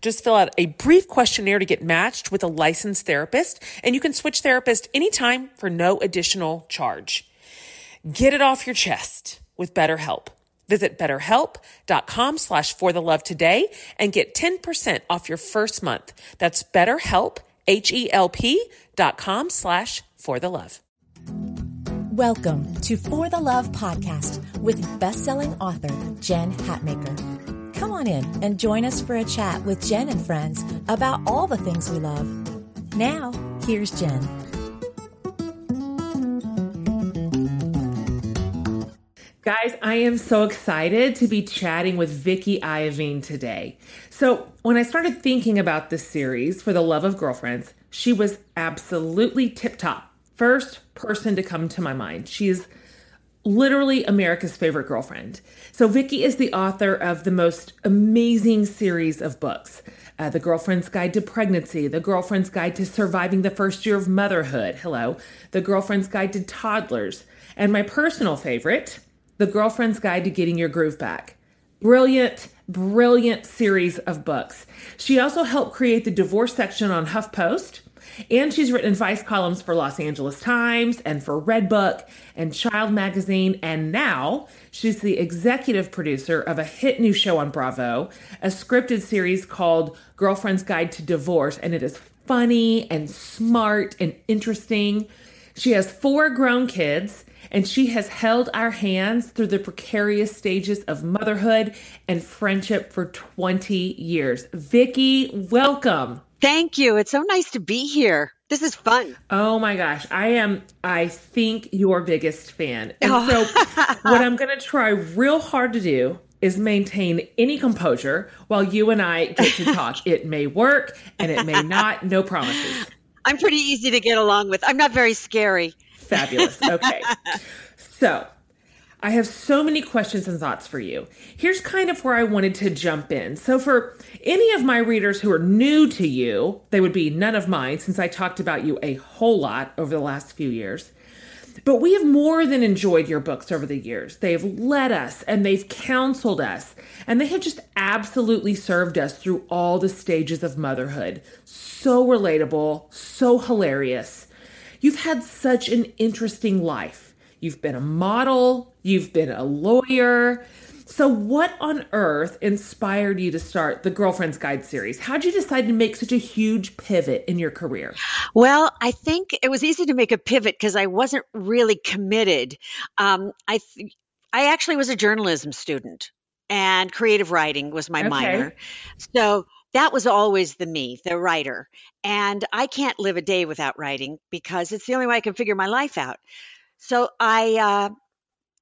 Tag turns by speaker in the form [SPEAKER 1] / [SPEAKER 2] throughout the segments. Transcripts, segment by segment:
[SPEAKER 1] Just fill out a brief questionnaire to get matched with a licensed therapist, and you can switch therapist anytime for no additional charge. Get it off your chest with BetterHelp. Visit betterhelp.com slash for the love today and get 10% off your first month. That's betterhelp, H-E-L-P dot com slash for the love.
[SPEAKER 2] Welcome to For the Love podcast with best-selling author Jen Hatmaker. Come on in and join us for a chat with Jen and friends about all the things we love. Now, here's Jen.
[SPEAKER 1] Guys, I am so excited to be chatting with Vicki Iovine today. So, when I started thinking about this series for the love of girlfriends, she was absolutely tip top. First person to come to my mind. She is literally America's favorite girlfriend. So, Vicki is the author of the most amazing series of books uh, The Girlfriend's Guide to Pregnancy, The Girlfriend's Guide to Surviving the First Year of Motherhood. Hello. The Girlfriend's Guide to Toddlers. And my personal favorite, The Girlfriend's Guide to Getting Your Groove Back. Brilliant, brilliant series of books. She also helped create the divorce section on HuffPost and she's written advice columns for Los Angeles Times and for Redbook and Child Magazine. And now she's the executive producer of a hit new show on Bravo, a scripted series called Girlfriend's Guide to Divorce. And it is funny and smart and interesting. She has four grown kids and she has held our hands through the precarious stages of motherhood and friendship for 20 years. Vicki, welcome.
[SPEAKER 3] Thank you. It's so nice to be here. This is fun.
[SPEAKER 1] Oh my gosh. I am, I think, your biggest fan. And oh. so, what I'm going to try real hard to do is maintain any composure while you and I get to talk. it may work and it may not. No promises.
[SPEAKER 3] I'm pretty easy to get along with. I'm not very scary.
[SPEAKER 1] Fabulous. Okay. so, I have so many questions and thoughts for you. Here's kind of where I wanted to jump in. So, for any of my readers who are new to you, they would be none of mine since I talked about you a whole lot over the last few years. But we have more than enjoyed your books over the years. They've led us and they've counseled us, and they have just absolutely served us through all the stages of motherhood. So relatable, so hilarious. You've had such an interesting life. You've been a model, you've been a lawyer. So, what on earth inspired you to start the Girlfriend's Guide series? How'd you decide to make such a huge pivot in your career?
[SPEAKER 3] Well, I think it was easy to make a pivot because I wasn't really committed. Um, I, th- I actually was a journalism student, and creative writing was my okay. minor. So, that was always the me, the writer. And I can't live a day without writing because it's the only way I can figure my life out. So I uh,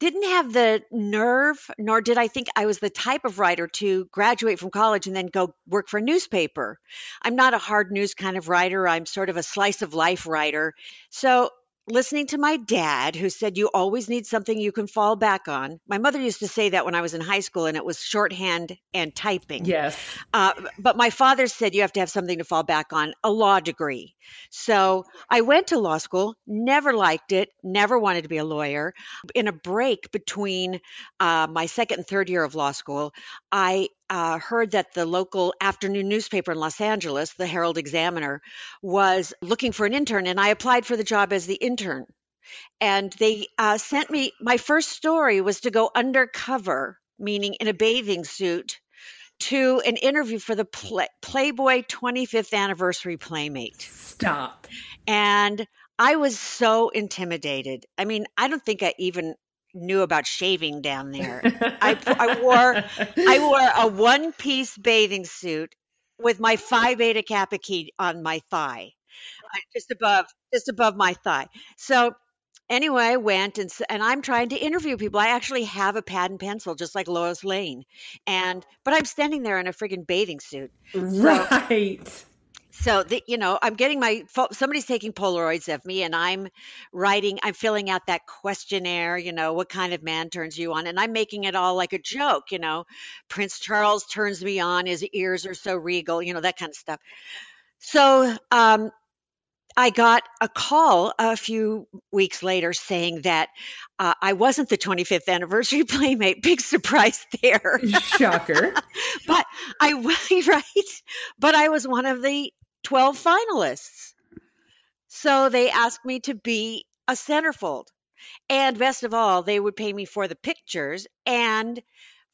[SPEAKER 3] didn't have the nerve, nor did I think I was the type of writer to graduate from college and then go work for a newspaper. I'm not a hard news kind of writer. I'm sort of a slice of life writer. So listening to my dad, who said, You always need something you can fall back on. My mother used to say that when I was in high school, and it was shorthand and typing.
[SPEAKER 1] Yes.
[SPEAKER 3] Uh, but my father said, You have to have something to fall back on a law degree. So I went to law school, never liked it, never wanted to be a lawyer. In a break between uh, my second and third year of law school, I uh, heard that the local afternoon newspaper in Los Angeles, the Herald Examiner, was looking for an intern, and I applied for the job as the intern. And they uh, sent me my first story was to go undercover, meaning in a bathing suit, to an interview for the Play- Playboy 25th anniversary Playmate.
[SPEAKER 1] Stop.
[SPEAKER 3] And I was so intimidated. I mean, I don't think I even knew about shaving down there. I, I wore I wore a one piece bathing suit with my Phi Beta Kappa key on my thigh, uh, just above just above my thigh. So anyway, I went and and I'm trying to interview people. I actually have a pad and pencil, just like Lois Lane, and but I'm standing there in a friggin' bathing suit.
[SPEAKER 1] Right.
[SPEAKER 3] So, so the, you know i'm getting my somebody's taking polaroids of me and i'm writing i'm filling out that questionnaire you know what kind of man turns you on and i'm making it all like a joke you know prince charles turns me on his ears are so regal you know that kind of stuff so um, I got a call a few weeks later saying that uh, I wasn't the 25th anniversary playmate. Big surprise there.
[SPEAKER 1] Shocker.
[SPEAKER 3] but I right, but I was one of the 12 finalists. So they asked me to be a centerfold. And best of all, they would pay me for the pictures and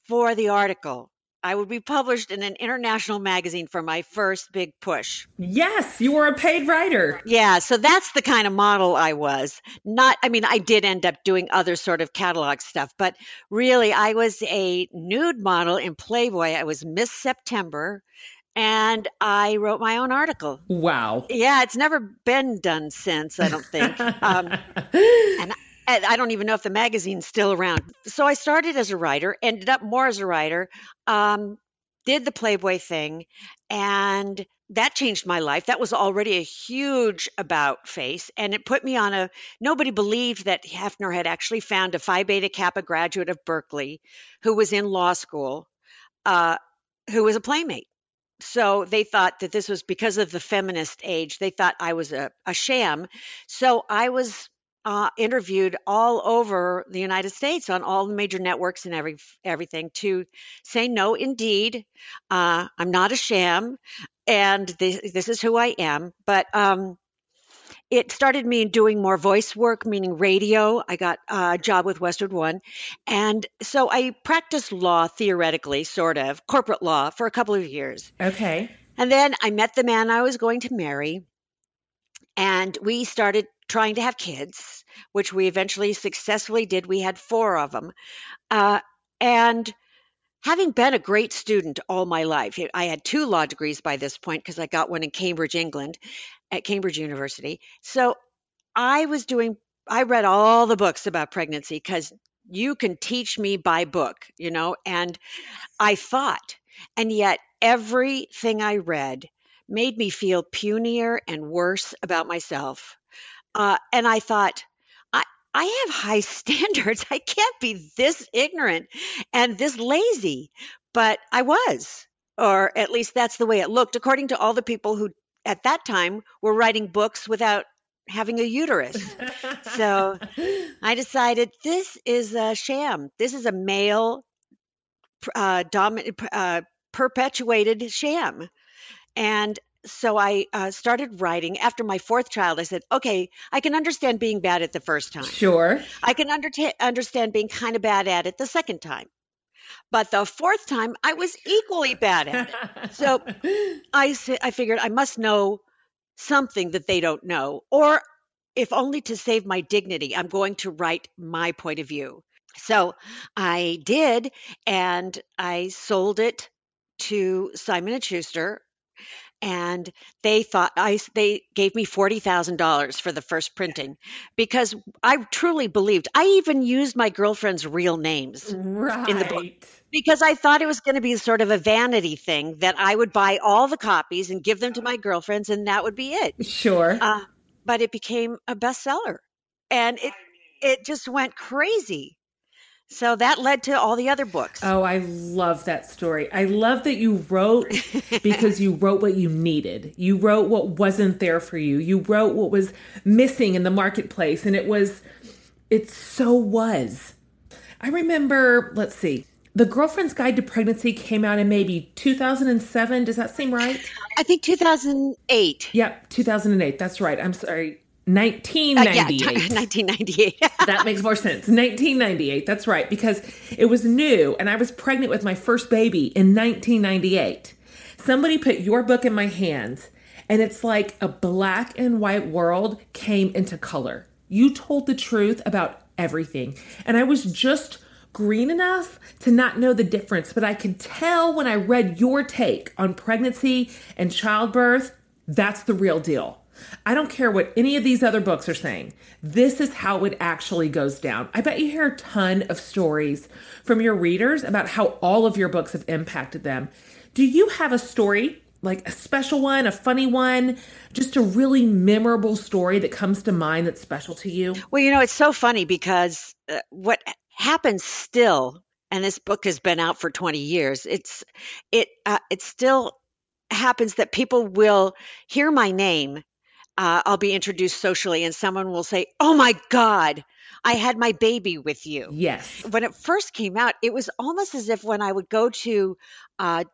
[SPEAKER 3] for the article. I would be published in an international magazine for my first big push.
[SPEAKER 1] Yes, you were a paid writer.
[SPEAKER 3] Yeah, so that's the kind of model I was. Not, I mean, I did end up doing other sort of catalog stuff, but really, I was a nude model in Playboy. I was Miss September and I wrote my own article.
[SPEAKER 1] Wow.
[SPEAKER 3] Yeah, it's never been done since, I don't think. um, and, I don't even know if the magazine's still around. So I started as a writer, ended up more as a writer, um, did the Playboy thing, and that changed my life. That was already a huge about face, and it put me on a. Nobody believed that Hefner had actually found a Phi Beta Kappa graduate of Berkeley who was in law school, uh, who was a playmate so they thought that this was because of the feminist age. They thought I was a, a sham. So I was uh, interviewed all over the United States on all the major networks and every everything to say no, indeed, uh, I'm not a sham, and this, this is who I am. But um, it started me doing more voice work, meaning radio. I got a job with Westwood One. And so I practiced law theoretically, sort of, corporate law for a couple of years.
[SPEAKER 1] Okay.
[SPEAKER 3] And then I met the man I was going to marry. And we started trying to have kids, which we eventually successfully did. We had four of them. Uh, and having been a great student all my life, I had two law degrees by this point because I got one in Cambridge, England, at Cambridge University. So I was doing, I read all the books about pregnancy because you can teach me by book, you know, and I thought, and yet everything I read made me feel punier and worse about myself. Uh, and I thought, I, I have high standards. I can't be this ignorant and this lazy. But I was, or at least that's the way it looked, according to all the people who at that time were writing books without having a uterus. so I decided this is a sham. This is a male uh, dominant, uh, perpetuated sham. And so I uh, started writing. After my fourth child, I said, okay, I can understand being bad at the first time.
[SPEAKER 1] Sure.
[SPEAKER 3] I can under- understand being kind of bad at it the second time. But the fourth time, I was equally bad at it. So I, I figured I must know something that they don't know, or if only to save my dignity, I'm going to write my point of view. So I did, and I sold it to Simon and Schuster and they thought I they gave me forty thousand dollars for the first printing because I truly believed. I even used my girlfriend's real names
[SPEAKER 1] right.
[SPEAKER 3] in the book because I thought it was going to be sort of a vanity thing that I would buy all the copies and give them to my girlfriends, and that would be it.
[SPEAKER 1] Sure,
[SPEAKER 3] uh, but it became a bestseller, and it it just went crazy. So that led to all the other books.
[SPEAKER 1] Oh, I love that story. I love that you wrote because you wrote what you needed. You wrote what wasn't there for you. You wrote what was missing in the marketplace. And it was, it so was. I remember, let's see, The Girlfriend's Guide to Pregnancy came out in maybe 2007. Does that seem right?
[SPEAKER 3] I think 2008.
[SPEAKER 1] Yep, 2008. That's right. I'm sorry. 1998. Uh,
[SPEAKER 3] yeah, 1998.
[SPEAKER 1] that makes more sense. 1998. That's right. Because it was new and I was pregnant with my first baby in 1998. Somebody put your book in my hands and it's like a black and white world came into color. You told the truth about everything. And I was just green enough to not know the difference, but I could tell when I read your take on pregnancy and childbirth, that's the real deal. I don't care what any of these other books are saying. This is how it actually goes down. I bet you hear a ton of stories from your readers about how all of your books have impacted them. Do you have a story, like a special one, a funny one, just a really memorable story that comes to mind that's special to you?
[SPEAKER 3] Well, you know, it's so funny because uh, what happens still and this book has been out for 20 years it's it uh, it still happens that people will hear my name uh, I'll be introduced socially, and someone will say, Oh my God, I had my baby with you.
[SPEAKER 1] Yes.
[SPEAKER 3] When it first came out, it was almost as if when I would go to uh,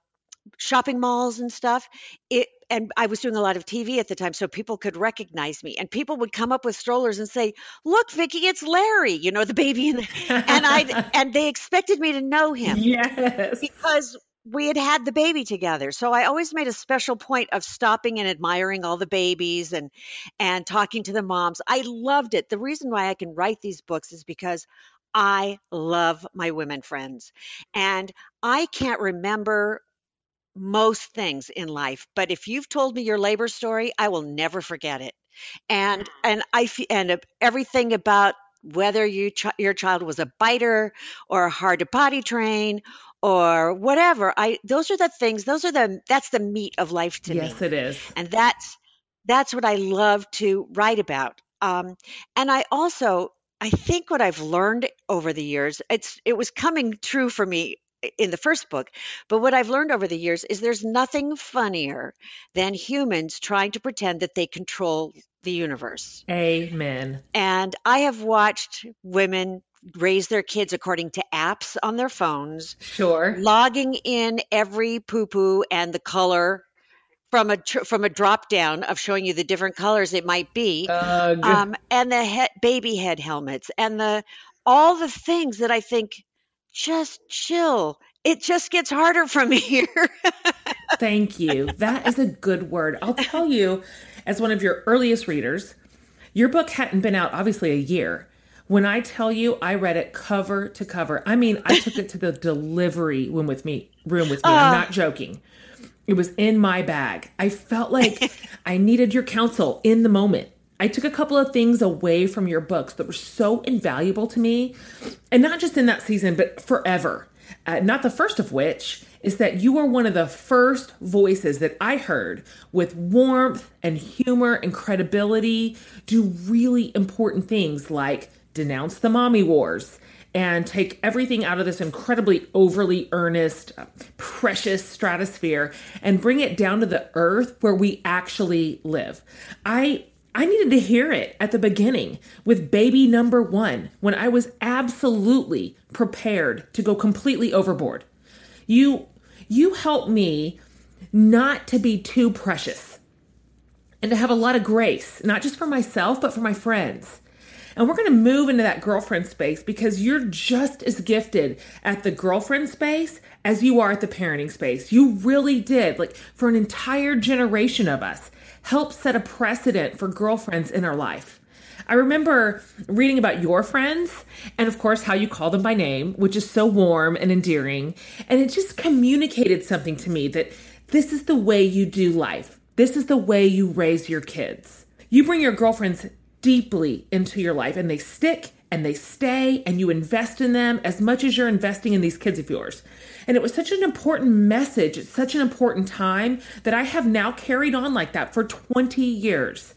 [SPEAKER 3] shopping malls and stuff, it and I was doing a lot of TV at the time, so people could recognize me, and people would come up with strollers and say, "Look, Vicki, it's Larry," you know, the baby, in the, and I and they expected me to know him,
[SPEAKER 1] yes,
[SPEAKER 3] because we had had the baby together so i always made a special point of stopping and admiring all the babies and and talking to the moms. I loved it. The reason why i can write these books is because i love my women friends and i can't remember most things in life but if you've told me your labor story i will never forget it. And and i and everything about whether you ch- your child was a biter or hard to potty train or whatever. I those are the things those are the that's the meat of life to
[SPEAKER 1] yes,
[SPEAKER 3] me.
[SPEAKER 1] Yes it is.
[SPEAKER 3] And that's that's what i love to write about. Um, and i also i think what i've learned over the years it's it was coming true for me in the first book but what i've learned over the years is there's nothing funnier than humans trying to pretend that they control the universe.
[SPEAKER 1] Amen.
[SPEAKER 3] And i have watched women raise their kids according to apps on their phones.
[SPEAKER 1] Sure.
[SPEAKER 3] Logging in every poo poo and the color from a from a drop down of showing you the different colors it might be.
[SPEAKER 1] Um,
[SPEAKER 3] and the he- baby head helmets and the all the things that I think just chill. It just gets harder from here.
[SPEAKER 1] Thank you. That is a good word. I'll tell you, as one of your earliest readers, your book hadn't been out obviously a year. When I tell you I read it cover to cover, I mean I took it to the delivery room with me room with me. I'm not joking. It was in my bag. I felt like I needed your counsel in the moment. I took a couple of things away from your books that were so invaluable to me, and not just in that season, but forever. Uh, not the first of which is that you are one of the first voices that I heard with warmth and humor and credibility do really important things like denounce the mommy wars and take everything out of this incredibly overly earnest, uh, precious stratosphere and bring it down to the earth where we actually live. I I needed to hear it at the beginning with baby number 1 when I was absolutely prepared to go completely overboard. You you helped me not to be too precious and to have a lot of grace, not just for myself but for my friends. And we're going to move into that girlfriend space because you're just as gifted at the girlfriend space as you are at the parenting space. You really did, like for an entire generation of us, help set a precedent for girlfriends in our life. I remember reading about your friends and, of course, how you call them by name, which is so warm and endearing. And it just communicated something to me that this is the way you do life. This is the way you raise your kids. You bring your girlfriends deeply into your life and they stick and they stay and you invest in them as much as you're investing in these kids of yours. And it was such an important message at such an important time that I have now carried on like that for 20 years.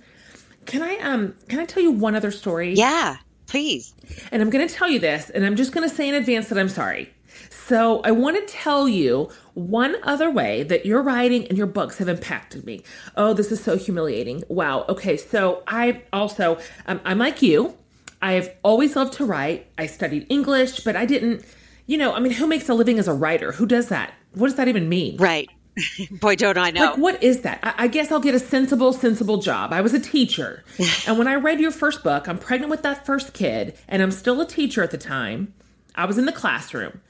[SPEAKER 1] Can I um can I tell you one other story?
[SPEAKER 3] Yeah, please.
[SPEAKER 1] And I'm going to tell you this and I'm just going to say in advance that I'm sorry. So I want to tell you one other way that your writing and your books have impacted me. Oh, this is so humiliating. Wow. Okay. So I also, um, I'm like you. I've always loved to write. I studied English, but I didn't, you know, I mean, who makes a living as a writer? Who does that? What does that even mean?
[SPEAKER 3] Right. Boy, don't I know.
[SPEAKER 1] Like, what is that? I, I guess I'll get a sensible, sensible job. I was a teacher. and when I read your first book, I'm pregnant with that first kid, and I'm still a teacher at the time. I was in the classroom.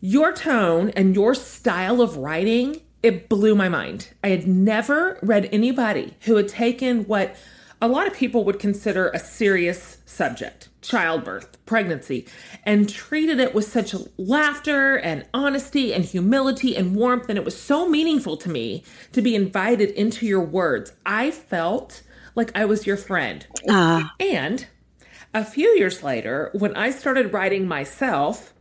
[SPEAKER 1] Your tone and your style of writing, it blew my mind. I had never read anybody who had taken what a lot of people would consider a serious subject childbirth, pregnancy, and treated it with such laughter and honesty and humility and warmth. And it was so meaningful to me to be invited into your words. I felt like I was your friend. Uh. And a few years later, when I started writing myself,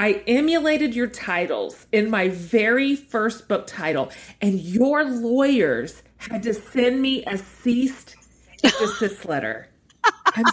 [SPEAKER 1] I emulated your titles in my very first book title, and your lawyers had to send me a ceased and desist letter. I'm,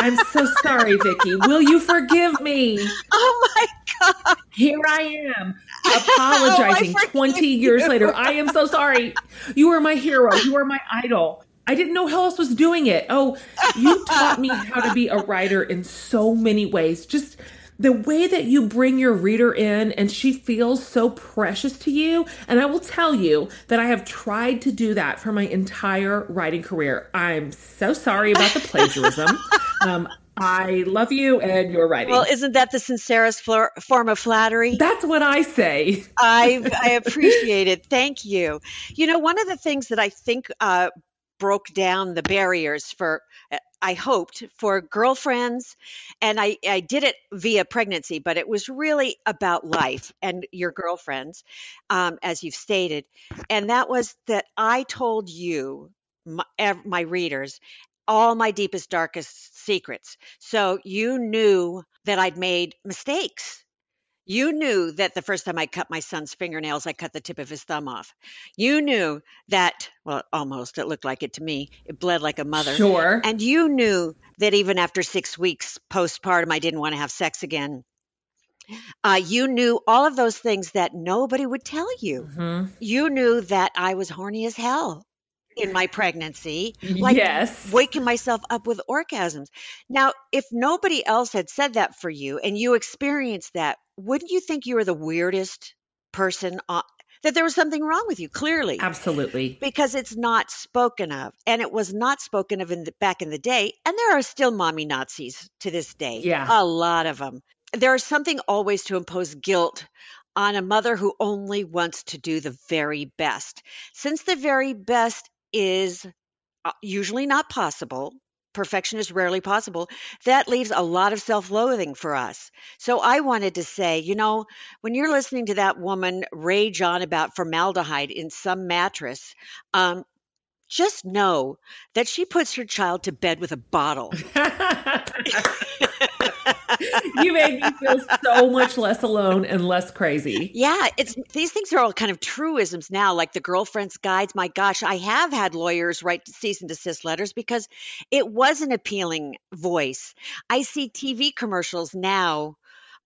[SPEAKER 1] I'm so sorry, Vicki. Will you forgive me?
[SPEAKER 3] Oh my God.
[SPEAKER 1] Here I am, oh, apologizing oh, 20 years you. later. I am so sorry. You are my hero. You are my idol. I didn't know how else was doing it. Oh, you taught me how to be a writer in so many ways. Just the way that you bring your reader in and she feels so precious to you. And I will tell you that I have tried to do that for my entire writing career. I'm so sorry about the plagiarism. um, I love you and your writing.
[SPEAKER 3] Well, isn't that the sincerest form of flattery?
[SPEAKER 1] That's what I say.
[SPEAKER 3] I, I appreciate it. Thank you. You know, one of the things that I think uh, broke down the barriers for I hoped for girlfriends and I, I did it via pregnancy, but it was really about life and your girlfriends, um, as you've stated. And that was that I told you, my, my readers, all my deepest, darkest secrets. So you knew that I'd made mistakes you knew that the first time I cut my son's fingernails, I cut the tip of his thumb off. You knew that, well, almost, it looked like it to me. It bled like a mother.
[SPEAKER 1] Sure.
[SPEAKER 3] And you knew that even after six weeks postpartum, I didn't want to have sex again. Uh, you knew all of those things that nobody would tell you. Mm-hmm. You knew that I was horny as hell in my pregnancy, like
[SPEAKER 1] yes.
[SPEAKER 3] waking myself up with orgasms. Now, if nobody else had said that for you and you experienced that, wouldn't you think you were the weirdest person on, that there was something wrong with you clearly?
[SPEAKER 1] Absolutely.
[SPEAKER 3] Because it's not spoken of and it was not spoken of in the, back in the day and there are still mommy nazis to this day
[SPEAKER 1] yeah.
[SPEAKER 3] a lot of them there's something always to impose guilt on a mother who only wants to do the very best. Since the very best is uh, usually not possible. Perfection is rarely possible. That leaves a lot of self loathing for us. So I wanted to say, you know, when you're listening to that woman rage on about formaldehyde in some mattress, um, just know that she puts her child to bed with a bottle.
[SPEAKER 1] you made me feel so much less alone and less crazy.
[SPEAKER 3] Yeah, it's these things are all kind of truisms now, like the girlfriend's guides. My gosh, I have had lawyers write cease and desist letters because it was an appealing voice. I see TV commercials now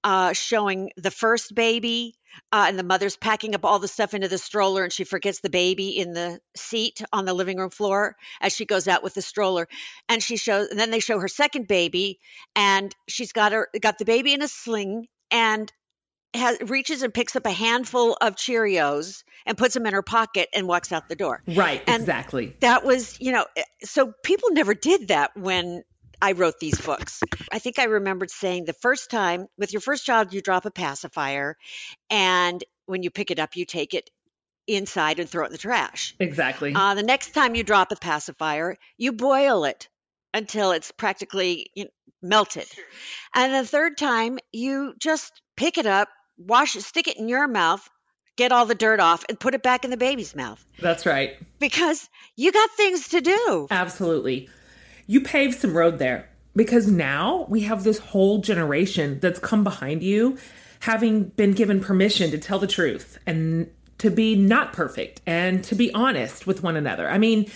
[SPEAKER 3] uh, showing the first baby uh, and the mother's packing up all the stuff into the stroller and she forgets the baby in the seat on the living room floor as she goes out with the stroller and she shows and then they show her second baby and she's got her got the baby in a sling and has, reaches and picks up a handful of Cheerios and puts them in her pocket and walks out the door.
[SPEAKER 1] Right,
[SPEAKER 3] and
[SPEAKER 1] exactly.
[SPEAKER 3] That was, you know, eh, so people never did that when I wrote these books. I think I remembered saying the first time with your first child, you drop a pacifier, and when you pick it up, you take it inside and throw it in the trash.
[SPEAKER 1] Exactly.
[SPEAKER 3] Uh, the next time you drop a pacifier, you boil it until it's practically you know, melted. And the third time, you just pick it up, wash it, stick it in your mouth, get all the dirt off, and put it back in the baby's mouth.
[SPEAKER 1] That's right.
[SPEAKER 3] Because you got things to do.
[SPEAKER 1] Absolutely you paved some road there because now we have this whole generation that's come behind you having been given permission to tell the truth and to be not perfect and to be honest with one another. I mean,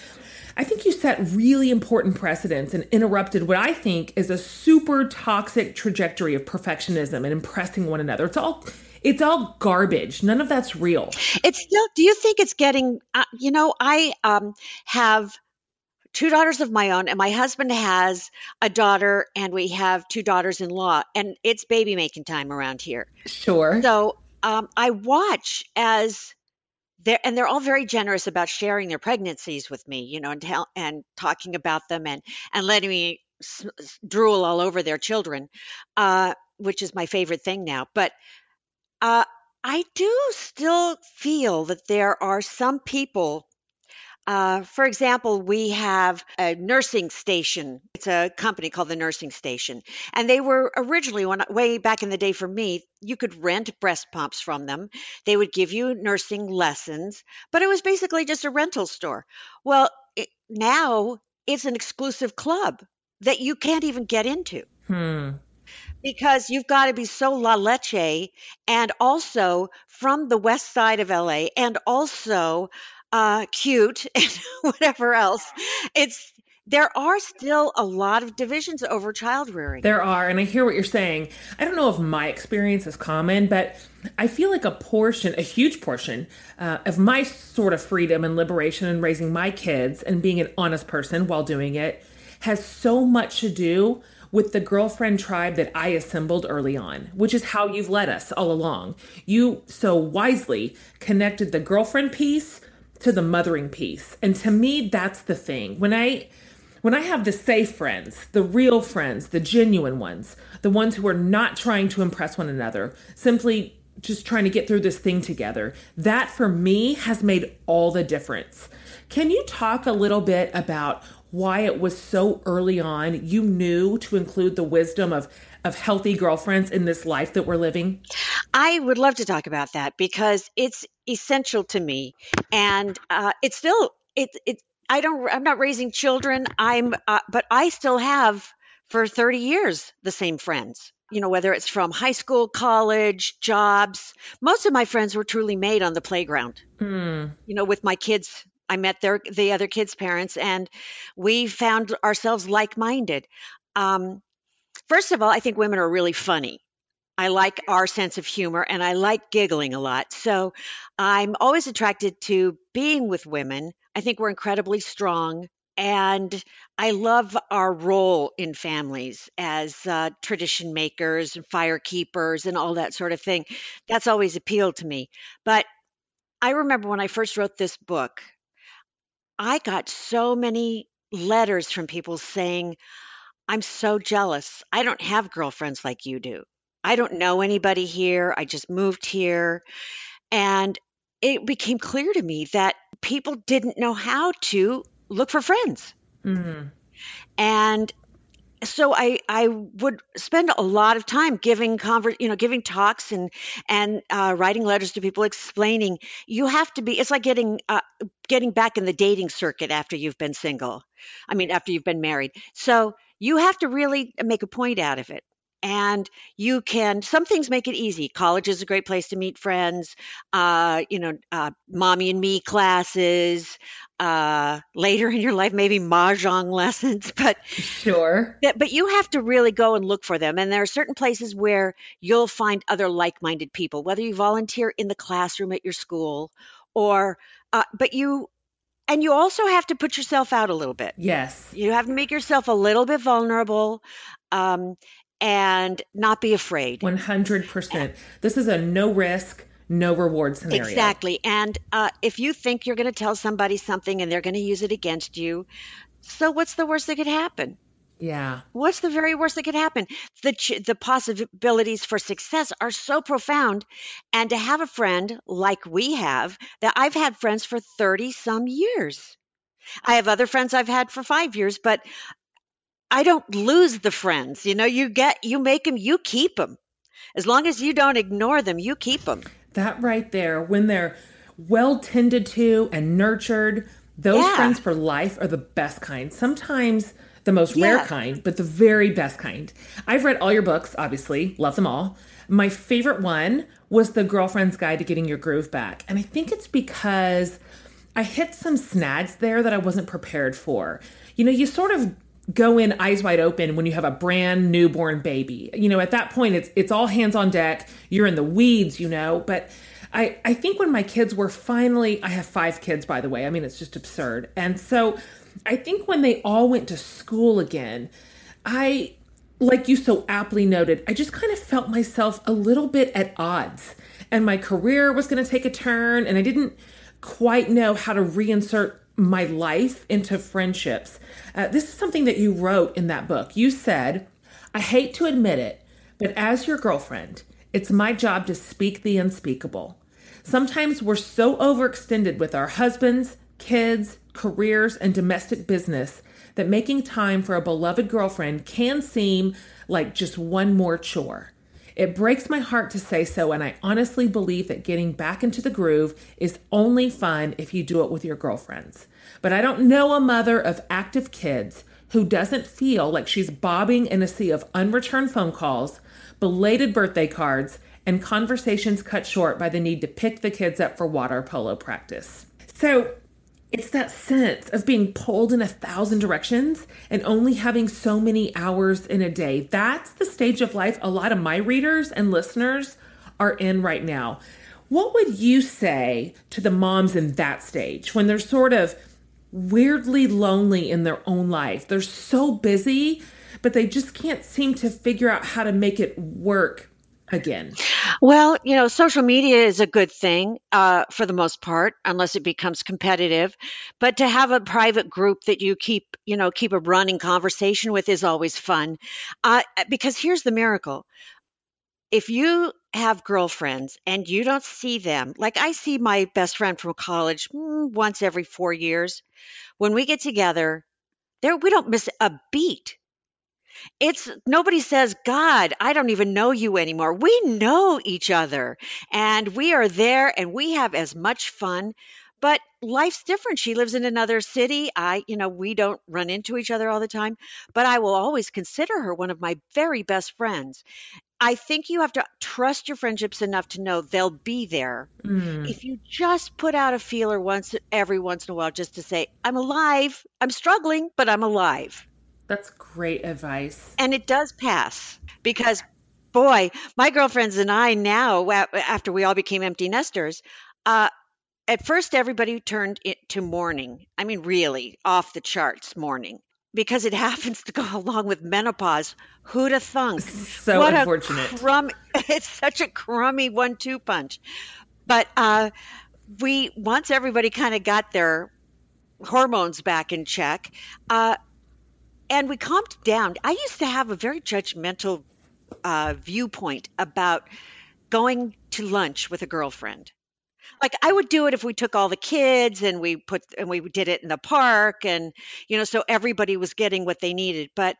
[SPEAKER 1] I think you set really important precedents and interrupted what I think is a super toxic trajectory of perfectionism and impressing one another. It's all it's all garbage. None of that's real.
[SPEAKER 3] It's still. Do you think it's getting? Uh, you know, I um, have two daughters of my own, and my husband has a daughter, and we have two daughters in law, and it's baby making time around here.
[SPEAKER 1] Sure.
[SPEAKER 3] So um, I watch as they're and they're all very generous about sharing their pregnancies with me, you know, and tell, and talking about them and and letting me s- drool all over their children, uh, which is my favorite thing now. But uh, I do still feel that there are some people uh, for example, we have a nursing station. It's a company called the Nursing Station. And they were originally, when, way back in the day for me, you could rent breast pumps from them. They would give you nursing lessons, but it was basically just a rental store. Well, it, now it's an exclusive club that you can't even get into.
[SPEAKER 1] Hmm
[SPEAKER 3] because you've got to be so la leche and also from the west side of LA and also uh, cute and whatever else. It's there are still a lot of divisions over child rearing.
[SPEAKER 1] There are, and I hear what you're saying. I don't know if my experience is common, but I feel like a portion, a huge portion uh, of my sort of freedom and liberation in raising my kids and being an honest person while doing it has so much to do with the girlfriend tribe that I assembled early on, which is how you've led us all along. You so wisely connected the girlfriend piece to the mothering piece. And to me, that's the thing. When I when I have the safe friends, the real friends, the genuine ones, the ones who are not trying to impress one another, simply just trying to get through this thing together, that for me has made all the difference. Can you talk a little bit about why it was so early on you knew to include the wisdom of of healthy girlfriends in this life that we're living?
[SPEAKER 3] I would love to talk about that because it's essential to me, and uh, it's still it it. I don't. I'm not raising children. I'm, uh, but I still have for 30 years the same friends. You know, whether it's from high school, college, jobs. Most of my friends were truly made on the playground.
[SPEAKER 1] Mm.
[SPEAKER 3] You know, with my kids I met their the other kids' parents, and we found ourselves like minded. Um, first of all, I think women are really funny. I like our sense of humor and I like giggling a lot. So I'm always attracted to being with women. I think we're incredibly strong. And I love our role in families as uh, tradition makers and fire keepers and all that sort of thing. That's always appealed to me. But I remember when I first wrote this book, I got so many letters from people saying, I'm so jealous. I don't have girlfriends like you do. I don't know anybody here. I just moved here. And it became clear to me that people didn't know how to look for friends.
[SPEAKER 1] Mm-hmm.
[SPEAKER 3] And so I I would spend a lot of time giving conver- you know giving talks and and uh, writing letters to people explaining you have to be it's like getting uh, getting back in the dating circuit after you've been single I mean after you've been married so you have to really make a point out of it and you can some things make it easy. College is a great place to meet friends uh, you know uh, mommy and me classes uh, later in your life maybe mahjong lessons but
[SPEAKER 1] sure.
[SPEAKER 3] but, you have to really go and look for them. And there are certain places where you'll find other like-minded people whether you volunteer in the classroom at your school or uh, but you and you also have to put yourself out a little bit.
[SPEAKER 1] Yes.
[SPEAKER 3] You have to make yourself a little bit vulnerable um, and not be afraid.
[SPEAKER 1] 100%. This is a no risk, no reward scenario.
[SPEAKER 3] Exactly. And uh, if you think you're going to tell somebody something and they're going to use it against you, so what's the worst that could happen?
[SPEAKER 1] Yeah.
[SPEAKER 3] What's the very worst that could happen? The ch- the possibilities for success are so profound, and to have a friend like we have, that I've had friends for thirty some years. I have other friends I've had for five years, but I don't lose the friends. You know, you get, you make them, you keep them. As long as you don't ignore them, you keep them.
[SPEAKER 1] That right there, when they're well tended to and nurtured, those
[SPEAKER 3] Yeah.
[SPEAKER 1] friends for life are the best kind. Sometimes the most
[SPEAKER 3] Yeah.
[SPEAKER 1] rare kind, but the very best kind. I've read all your books, obviously, love them all. My favorite one was The Girlfriend's Guide to Getting Your Groove Back. And I think it's because I hit some snags there that I wasn't prepared for. You know, you sort of go in eyes wide open when you have a brand newborn baby. You know, at that point it's it's all hands on deck. You're in the weeds, you know, but I I think when my kids were finally I have 5 kids by the way. I mean, it's just absurd. And so I think when they all went to school again, I like you so aptly noted, I just kind of felt myself a little bit at odds. and my career was going to take a turn, and I didn't quite know how to reinsert my life into friendships. Uh, this is something that you wrote in that book. You said, I hate to admit it, but as your girlfriend, it's my job to speak the unspeakable. Sometimes we're so overextended with our husbands, kids, careers, and domestic business that making time for a beloved girlfriend can seem like just one more chore. It breaks my heart to say so, and I honestly believe that getting back into the groove is only fun if you do it with your girlfriends. But I don't know a mother of active kids who doesn't feel like she's bobbing in a sea of unreturned phone calls, belated birthday cards, and conversations cut short by the need to pick the kids up for water polo practice. So, it's that sense of being pulled in a thousand directions and only having so many hours in a day. That's the stage of life a lot of my readers and listeners are in right now. What would you say to the moms in that stage when they're sort of weirdly lonely in their own life? They're so busy, but they just can't seem to figure out how to make it work again?
[SPEAKER 3] Well, you know, social media is a good thing uh, for the most part, unless it becomes competitive. But to have a private group that you keep, you know, keep a running conversation with is always fun. Uh, because here's the miracle: if you have girlfriends and you don't see them, like I see my best friend from college mm, once every four years, when we get together, there we don't miss a beat it's nobody says, God, I don't even know you anymore. We know each other and we are there and we have as much fun. But life's different. She lives in another city. I, you know, we don't run into each other all the time, but I will always consider her one of my very best friends. I think you have to trust your friendships enough to know they'll be there. Mm. If you just put out a feeler once every once in a while just to say, I'm alive, I'm struggling, but I'm alive.
[SPEAKER 1] That's great advice.
[SPEAKER 3] And it does pass because, boy, my girlfriends and I now, after we all became empty nesters, uh, at first everybody turned it to mourning. I mean, really off the charts mourning because it happens to go along with menopause. Who'd have thunk?
[SPEAKER 1] So what unfortunate.
[SPEAKER 3] A crumb, it's such a crummy one-two punch. But uh, we once everybody kind of got their hormones back in check. Uh, and we calmed down. I used to have a very judgmental uh, viewpoint about going to lunch with a girlfriend. Like I would do it if we took all the kids and we put and we did it in the park and you know so everybody was getting what they needed. But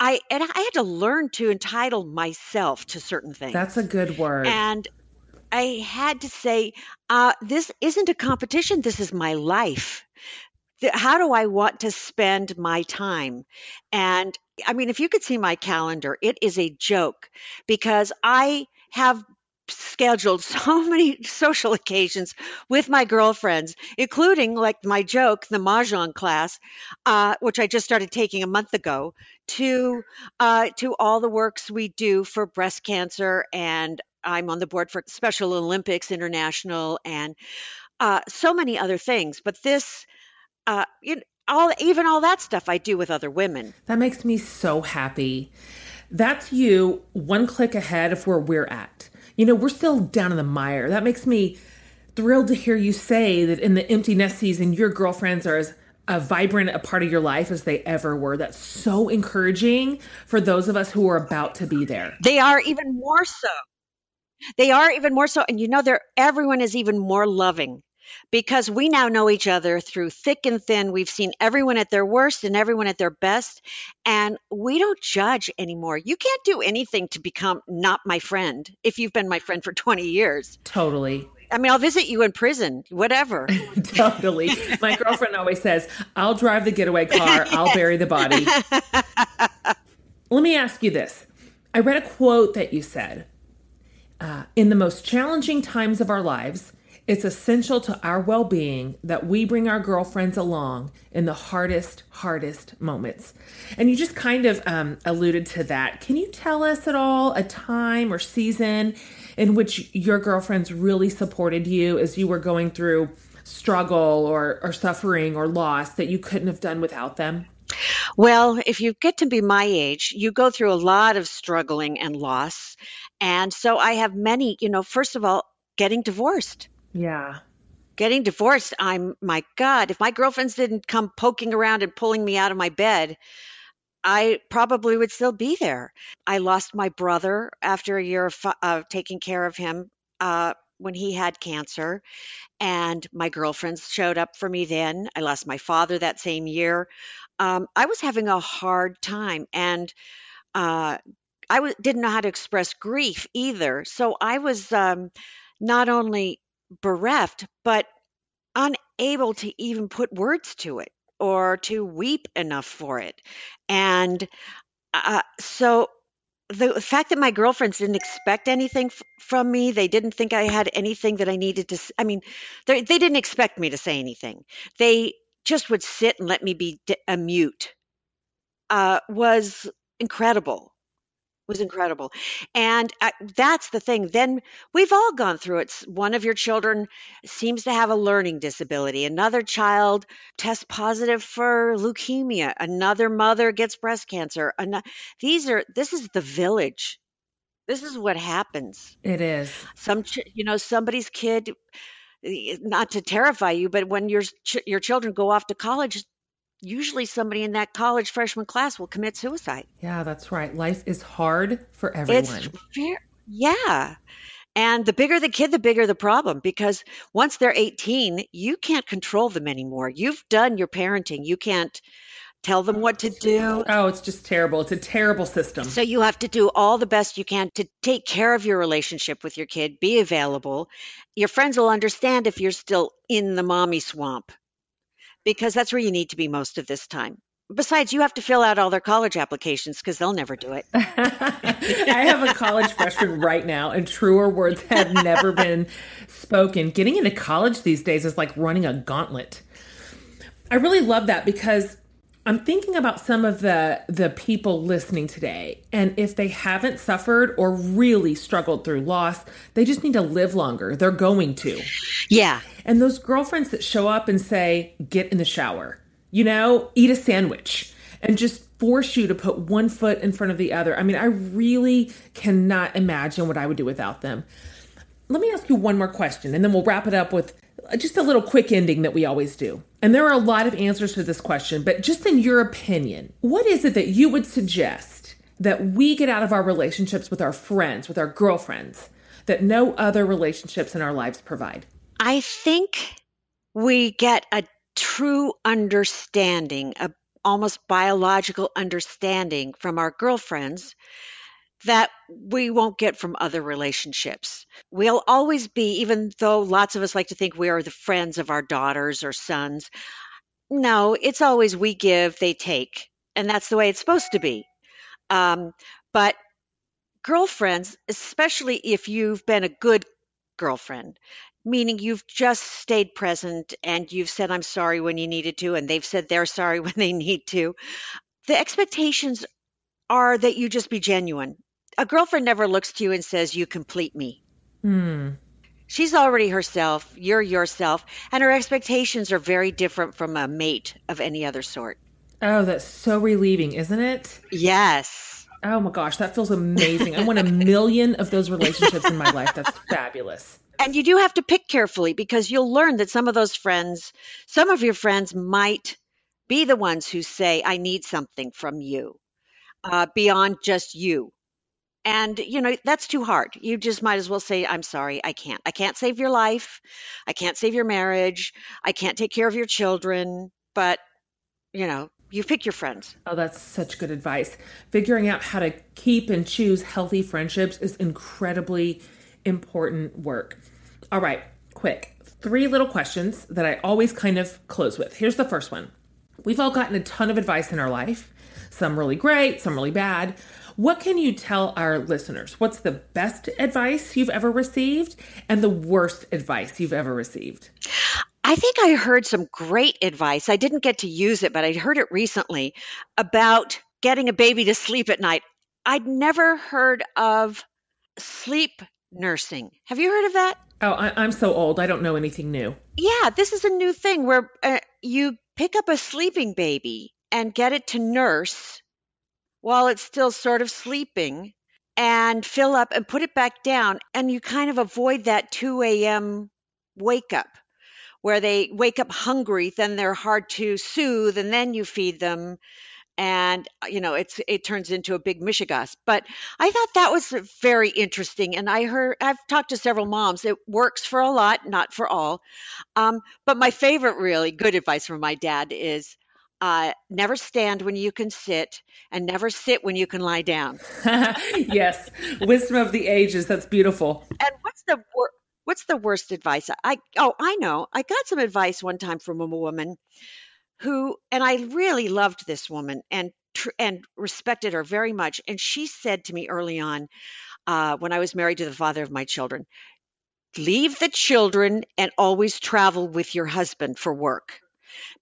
[SPEAKER 3] I and I had to learn to entitle myself to certain things.
[SPEAKER 1] That's a good word.
[SPEAKER 3] And I had to say, uh, this isn't a competition. This is my life how do I want to spend my time? And I mean, if you could see my calendar, it is a joke because I have scheduled so many social occasions with my girlfriends, including like my joke, the Mahjong class, uh, which I just started taking a month ago, to uh, to all the works we do for breast cancer, and I'm on the board for Special Olympics International, and uh, so many other things. But this uh, you know, all even all that stuff I do with other women.
[SPEAKER 1] That makes me so happy. That's you one click ahead of where we're at. You know, we're still down in the mire. That makes me thrilled to hear you say that in the empty nest season, your girlfriends are as a vibrant a part of your life as they ever were. That's so encouraging for those of us who are about to be there.
[SPEAKER 3] They are even more so. They are even more so. And you know, they're everyone is even more loving because we now know each other through thick and thin. We've seen everyone at their worst and everyone at their best, and we don't judge anymore. You can't do anything to become not my friend if you've been my friend for 20 years.
[SPEAKER 1] Totally.
[SPEAKER 3] I mean, I'll visit you in prison, whatever.
[SPEAKER 1] totally. My girlfriend always says, I'll drive the getaway car, I'll bury the body. Let me ask you this. I read a quote that you said uh, In the most challenging times of our lives, it's essential to our well being that we bring our girlfriends along in the hardest, hardest moments. And you just kind of um, alluded to that. Can you tell us at all a time or season in which your girlfriends really supported you as you were going through struggle or, or suffering or loss that you couldn't have done without them?
[SPEAKER 3] Well, if you get to be my age, you go through a lot of struggling and loss. And so I have many, you know, first of all, getting divorced.
[SPEAKER 1] Yeah.
[SPEAKER 3] Getting divorced, I'm, my God, if my girlfriends didn't come poking around and pulling me out of my bed, I probably would still be there. I lost my brother after a year of uh, taking care of him uh, when he had cancer, and my girlfriends showed up for me then. I lost my father that same year. Um, I was having a hard time, and uh, I w- didn't know how to express grief either. So I was um, not only bereft, but unable to even put words to it or to weep enough for it. And uh, so the fact that my girlfriends didn't expect anything f- from me, they didn't think I had anything that I needed to. I mean, they didn't expect me to say anything. They just would sit and let me be d- a mute. Uh, was incredible was incredible. And uh, that's the thing. Then we've all gone through it. One of your children seems to have a learning disability. Another child tests positive for leukemia. Another mother gets breast cancer. An- these are, this is the village. This is what happens.
[SPEAKER 1] It is.
[SPEAKER 3] Some, ch- you know, somebody's kid, eh, not to terrify you, but when your, ch- your children go off to college, usually somebody in that college freshman class will commit suicide.
[SPEAKER 1] Yeah, that's right. Life is hard for everyone.
[SPEAKER 3] It's fair. Yeah. And the bigger the kid, the bigger the problem because once they're 18, you can't control them anymore. You've done your parenting. You can't tell them what to do.
[SPEAKER 1] Oh, it's just terrible. It's a terrible system.
[SPEAKER 3] So you have to do all the best you can to take care of your relationship with your kid, be available. Your friends will understand if you're still in the mommy swamp because that's where you need to be most of this time. Besides, you have to fill out all their college applications because they'll never do it.
[SPEAKER 1] I have a college freshman right now, and truer words have never been spoken. Getting into college these days is like running a gauntlet. I really love that because I'm thinking about some of the the people listening today and if they haven't suffered or really struggled through loss, they just need to live longer. They're going to.
[SPEAKER 3] Yeah.
[SPEAKER 1] And those girlfriends that show up and say, "Get in the shower." You know, eat a sandwich and just force you to put one foot in front of the other. I mean, I really cannot imagine what I would do without them. Let me ask you one more question and then we'll wrap it up with just a little quick ending that we always do. And there are a lot of answers to this question, but just in your opinion, what is it that you would suggest that we get out of our relationships with our friends, with our girlfriends, that no other relationships in our lives provide?
[SPEAKER 3] I think we get a true understanding, a almost biological understanding from our girlfriends that we won't get from other relationships. We'll always be, even though lots of us like to think we are the friends of our daughters or sons, no, it's always we give, they take. And that's the way it's supposed to be. Um, but girlfriends, especially if you've been a good girlfriend, meaning you've just stayed present and you've said, I'm sorry when you needed to, and they've said they're sorry when they need to, the expectations are that you just be genuine a girlfriend never looks to you and says, You complete me.
[SPEAKER 1] Hmm.
[SPEAKER 3] She's already herself, you're yourself, and her expectations are very different from a mate of any other sort.
[SPEAKER 1] Oh, that's so relieving, isn't it?
[SPEAKER 3] Yes.
[SPEAKER 1] Oh my gosh, that feels amazing. I want a million of those relationships in my life. That's fabulous.
[SPEAKER 3] And you do have to pick carefully because you'll learn that some of those friends, some of your friends might be the ones who say, I need something from you uh, beyond just you. And, you know, that's too hard. You just might as well say, I'm sorry, I can't. I can't save your life. I can't save your marriage. I can't take care of your children. But, you know, you pick your friends.
[SPEAKER 1] Oh, that's such good advice. Figuring out how to keep and choose healthy friendships is incredibly important work. All right, quick. Three little questions that I always kind of close with. Here's the first one We've all gotten a ton of advice in our life, some really great, some really bad. What can you tell our listeners? What's the best advice you've ever received and the worst advice you've ever received?
[SPEAKER 3] I think I heard some great advice. I didn't get to use it, but I heard it recently about getting a baby to sleep at night. I'd never heard of sleep nursing. Have you heard of that?
[SPEAKER 1] Oh, I, am so old. I don't know anything new.
[SPEAKER 3] Yeah, this is a new thing where uh, you pick up a sleeping baby and get it to nurse while it's still sort of sleeping and fill up and put it back down. And you kind of avoid that 2 a.m. wake up where they wake up hungry, then they're hard to soothe, and then you feed them and you know it's it turns into a big mishigas but i thought that was very interesting and i heard i've talked to several moms it works for a lot not for all um, but my favorite really good advice from my dad is uh, never stand when you can sit and never sit when you can lie down.
[SPEAKER 1] Yes. Wisdom of the ages. That's beautiful.
[SPEAKER 3] And what's the wor- what's the worst advice? I oh i know. I got some advice one time from a woman who and I really loved this woman and tr- and respected her very much. And she said to me early on, uh, when I was married to the father of my children, leave the children and always travel with your husband for work,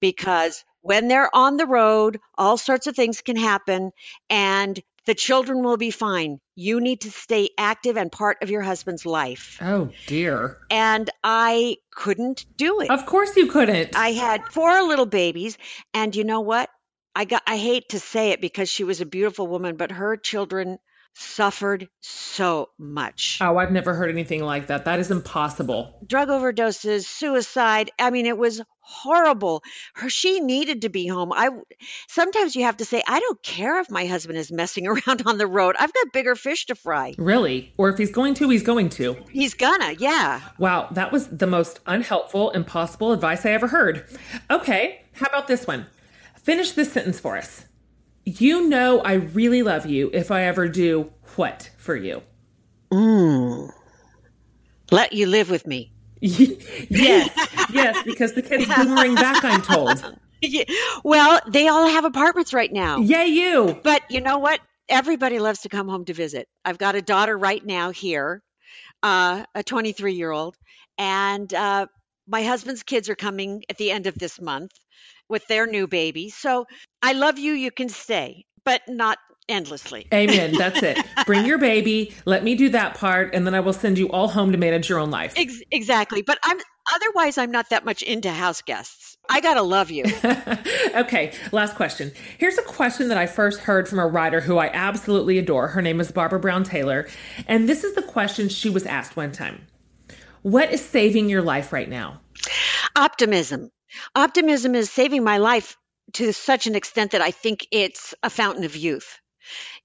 [SPEAKER 3] because when they're on the road, all sorts of things can happen, and the children will be fine. You need to stay active and part of your husband's life.
[SPEAKER 1] Oh, dear.
[SPEAKER 3] And I couldn't do it.
[SPEAKER 1] Of course you couldn't.
[SPEAKER 3] I had four little babies. And you know what? I got, I hate to say it because she was a beautiful woman, but her children suffered so much.
[SPEAKER 1] Oh, I've never heard anything like that. That is impossible.
[SPEAKER 3] Drug overdoses, suicide. I mean, it was horrible. Her she needed to be home. I sometimes you have to say, I don't care if my husband is messing around on the road. I've got bigger fish to fry.
[SPEAKER 1] Really? Or if he's going to, he's going to.
[SPEAKER 3] He's gonna, yeah.
[SPEAKER 1] Wow, that was the most unhelpful, impossible advice I ever heard. Okay, how about this one? Finish this sentence for us. You know I really love you if I ever do what for you?
[SPEAKER 3] Mm. Let you live with me.
[SPEAKER 1] yes, yes, because the kids boomerang back, I'm told.
[SPEAKER 3] Yeah. Well, they all have apartments right now.
[SPEAKER 1] Yay, you.
[SPEAKER 3] But you know what? Everybody loves to come home to visit. I've got a daughter right now here, uh, a 23 year old, and uh, my husband's kids are coming at the end of this month with their new baby. So I love you. You can stay, but not endlessly.
[SPEAKER 1] Amen. That's it. Bring your baby. Let me do that part, and then I will send you all home to manage your own life.
[SPEAKER 3] Ex- exactly. But I'm otherwise I'm not that much into house guests. I gotta love you.
[SPEAKER 1] okay. Last question. Here's a question that I first heard from a writer who I absolutely adore. Her name is Barbara Brown Taylor, and this is the question she was asked one time. What is saving your life right now?
[SPEAKER 3] Optimism. Optimism is saving my life to such an extent that I think it's a fountain of youth.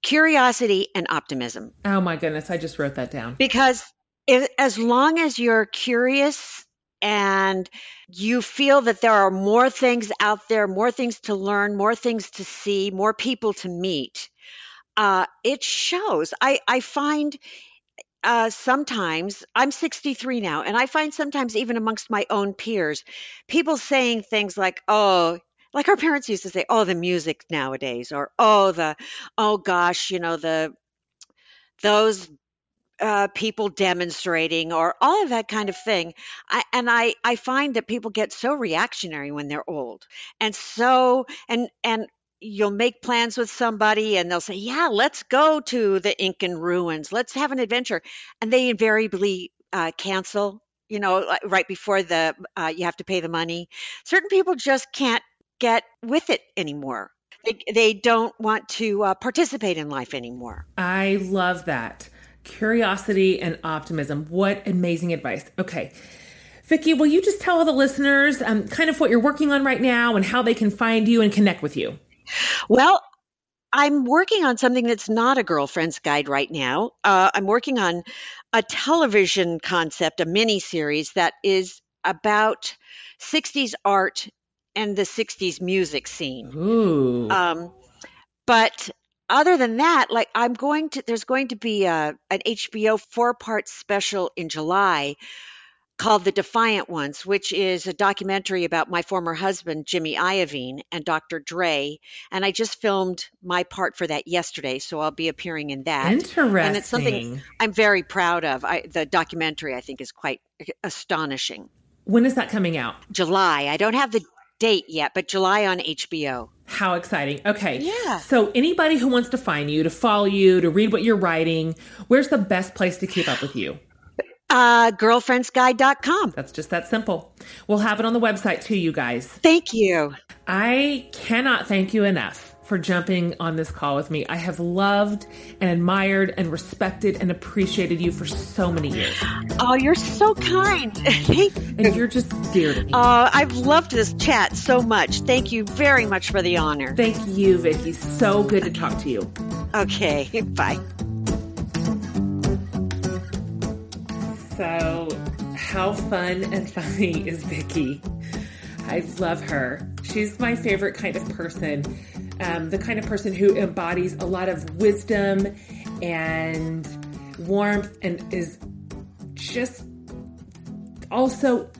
[SPEAKER 3] Curiosity and optimism.
[SPEAKER 1] Oh my goodness, I just wrote that down.
[SPEAKER 3] Because if, as long as you're curious and you feel that there are more things out there, more things to learn, more things to see, more people to meet, uh, it shows. I, I find uh, sometimes I'm 63 now, and I find sometimes even amongst my own peers, people saying things like, "Oh, like our parents used to say, "Oh, the music nowadays," or "Oh, the, oh gosh, you know the those uh, people demonstrating," or all of that kind of thing. I, and I I find that people get so reactionary when they're old, and so and and you'll make plans with somebody and they'll say, Yeah, let's go to the Incan ruins. Let's have an adventure. And they invariably uh, cancel, you know, right before the uh, you have to pay the money. Certain people just can't get with it anymore. They, they don't want to uh, participate in life anymore.
[SPEAKER 1] I love that. Curiosity and optimism. What amazing advice. Okay. Vicki, will you just tell all the listeners um, kind of what you're working on right now and how they can find you and connect with you?
[SPEAKER 3] Well, I'm working on something that's not a girlfriend's guide right now. Uh, I'm working on a television concept, a mini series that is about 60s art and the 60s music scene.
[SPEAKER 1] Ooh.
[SPEAKER 3] Um, but other than that, like I'm going to, there's going to be a, an HBO four part special in July called The Defiant Ones, which is a documentary about my former husband, Jimmy Iovine, and Dr. Dre. And I just filmed my part for that yesterday, so I'll be appearing in that.
[SPEAKER 1] Interesting.
[SPEAKER 3] And it's something I'm very proud of. I, the documentary, I think, is quite astonishing.
[SPEAKER 1] When is that coming out?
[SPEAKER 3] July. I don't have the date yet, but July on HBO.
[SPEAKER 1] How exciting. Okay.
[SPEAKER 3] Yeah.
[SPEAKER 1] So, anybody who wants to find you, to follow you, to read what you're writing, where's the best place to keep up with you?
[SPEAKER 3] Uh, girlfriendsguide.com.
[SPEAKER 1] That's just that simple. We'll have it on the website too, you guys.
[SPEAKER 3] Thank you.
[SPEAKER 1] I cannot thank you enough for jumping on this call with me. I have loved and admired and respected and appreciated you for so many years.
[SPEAKER 3] Oh, you're so kind.
[SPEAKER 1] and you're just dear to me.
[SPEAKER 3] Uh, I've loved this chat so much. Thank you very much for the honor.
[SPEAKER 1] Thank you, Vicki. So good to talk to you.
[SPEAKER 3] Okay, bye.
[SPEAKER 1] So, how fun and funny is Vicki? I love her. She's my favorite kind of person um, the kind of person who embodies a lot of wisdom and warmth and is just also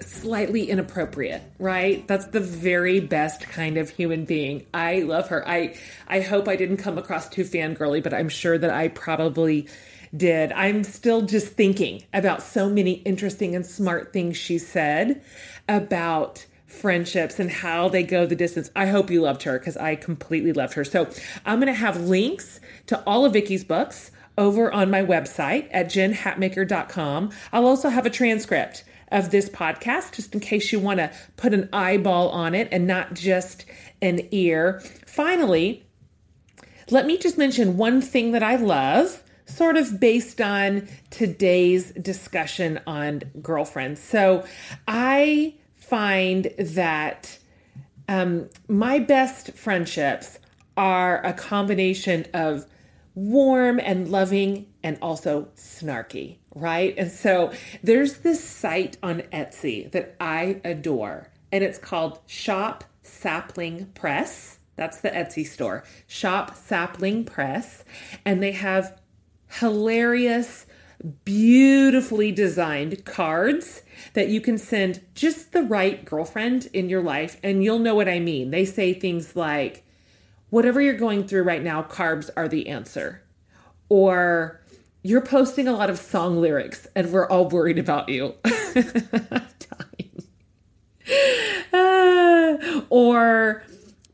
[SPEAKER 1] slightly inappropriate, right? That's the very best kind of human being. I love her. I I hope I didn't come across too fangirly, but I'm sure that I probably did. I'm still just thinking about so many interesting and smart things she said about friendships and how they go the distance. I hope you loved her because I completely loved her. So I'm going to have links to all of Vicki's books over on my website at jenhatmaker.com. I'll also have a transcript of this podcast just in case you want to put an eyeball on it and not just an ear. Finally, let me just mention one thing that I love sort of based on today's discussion on girlfriends. So I find that um, my best friendships are a combination of warm and loving and also snarky, right? And so there's this site on Etsy that I adore, and it's called Shop Sapling Press. That's the Etsy store, Shop Sapling Press. And they have hilarious, beautifully designed cards that you can send just the right girlfriend in your life, and you'll know what I mean. They say things like, whatever you're going through right now, carbs are the answer. Or you're posting a lot of song lyrics and we're all worried about you. uh, or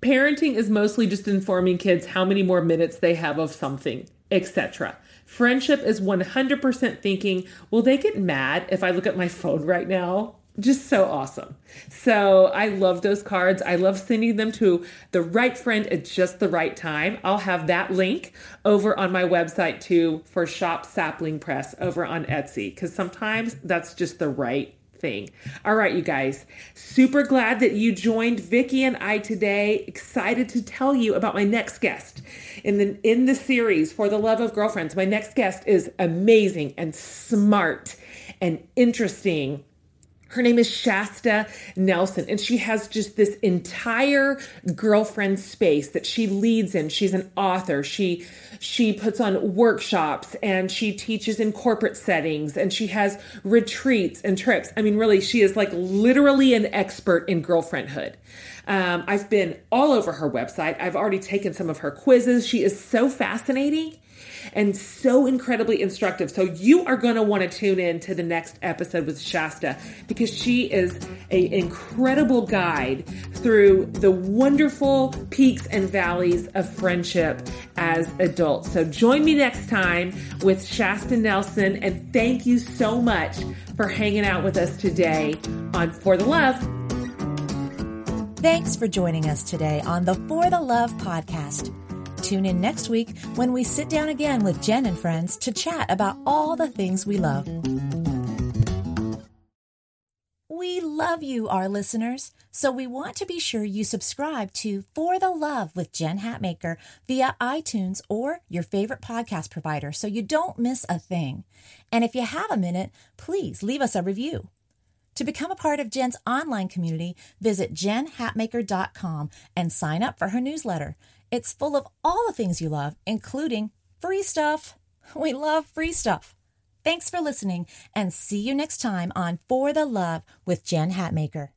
[SPEAKER 1] parenting is mostly just informing kids how many more minutes they have of something, etc. Friendship is 100% thinking, will they get mad if I look at my phone right now? Just so awesome. So I love those cards. I love sending them to the right friend at just the right time. I'll have that link over on my website too for Shop Sapling Press over on Etsy because sometimes that's just the right thing. All right, you guys, super glad that you joined Vicki and I today. Excited to tell you about my next guest in the in the series for the love of girlfriends. My next guest is amazing and smart and interesting her name is Shasta Nelson, and she has just this entire girlfriend space that she leads in. She's an author. She she puts on workshops and she teaches in corporate settings and she has retreats and trips. I mean, really, she is like literally an expert in girlfriendhood. Um, I've been all over her website. I've already taken some of her quizzes. She is so fascinating and so incredibly instructive. So you are going to want to tune in to the next episode with Shasta because she is an incredible guide through the wonderful peaks and valleys of friendship as adults. So join me next time with Shasta Nelson and thank you so much for hanging out with us today on For the Love.
[SPEAKER 2] Thanks for joining us today on the For the Love podcast. Tune in next week when we sit down again with Jen and friends to chat about all the things we love. We love you, our listeners, so we want to be sure you subscribe to For the Love with Jen Hatmaker via iTunes or your favorite podcast provider so you don't miss a thing. And if you have a minute, please leave us a review. To become a part of Jen's online community, visit jenhatmaker.com and sign up for her newsletter. It's full of all the things you love, including free stuff. We love free stuff. Thanks for listening and see you next time on For the Love with Jen Hatmaker.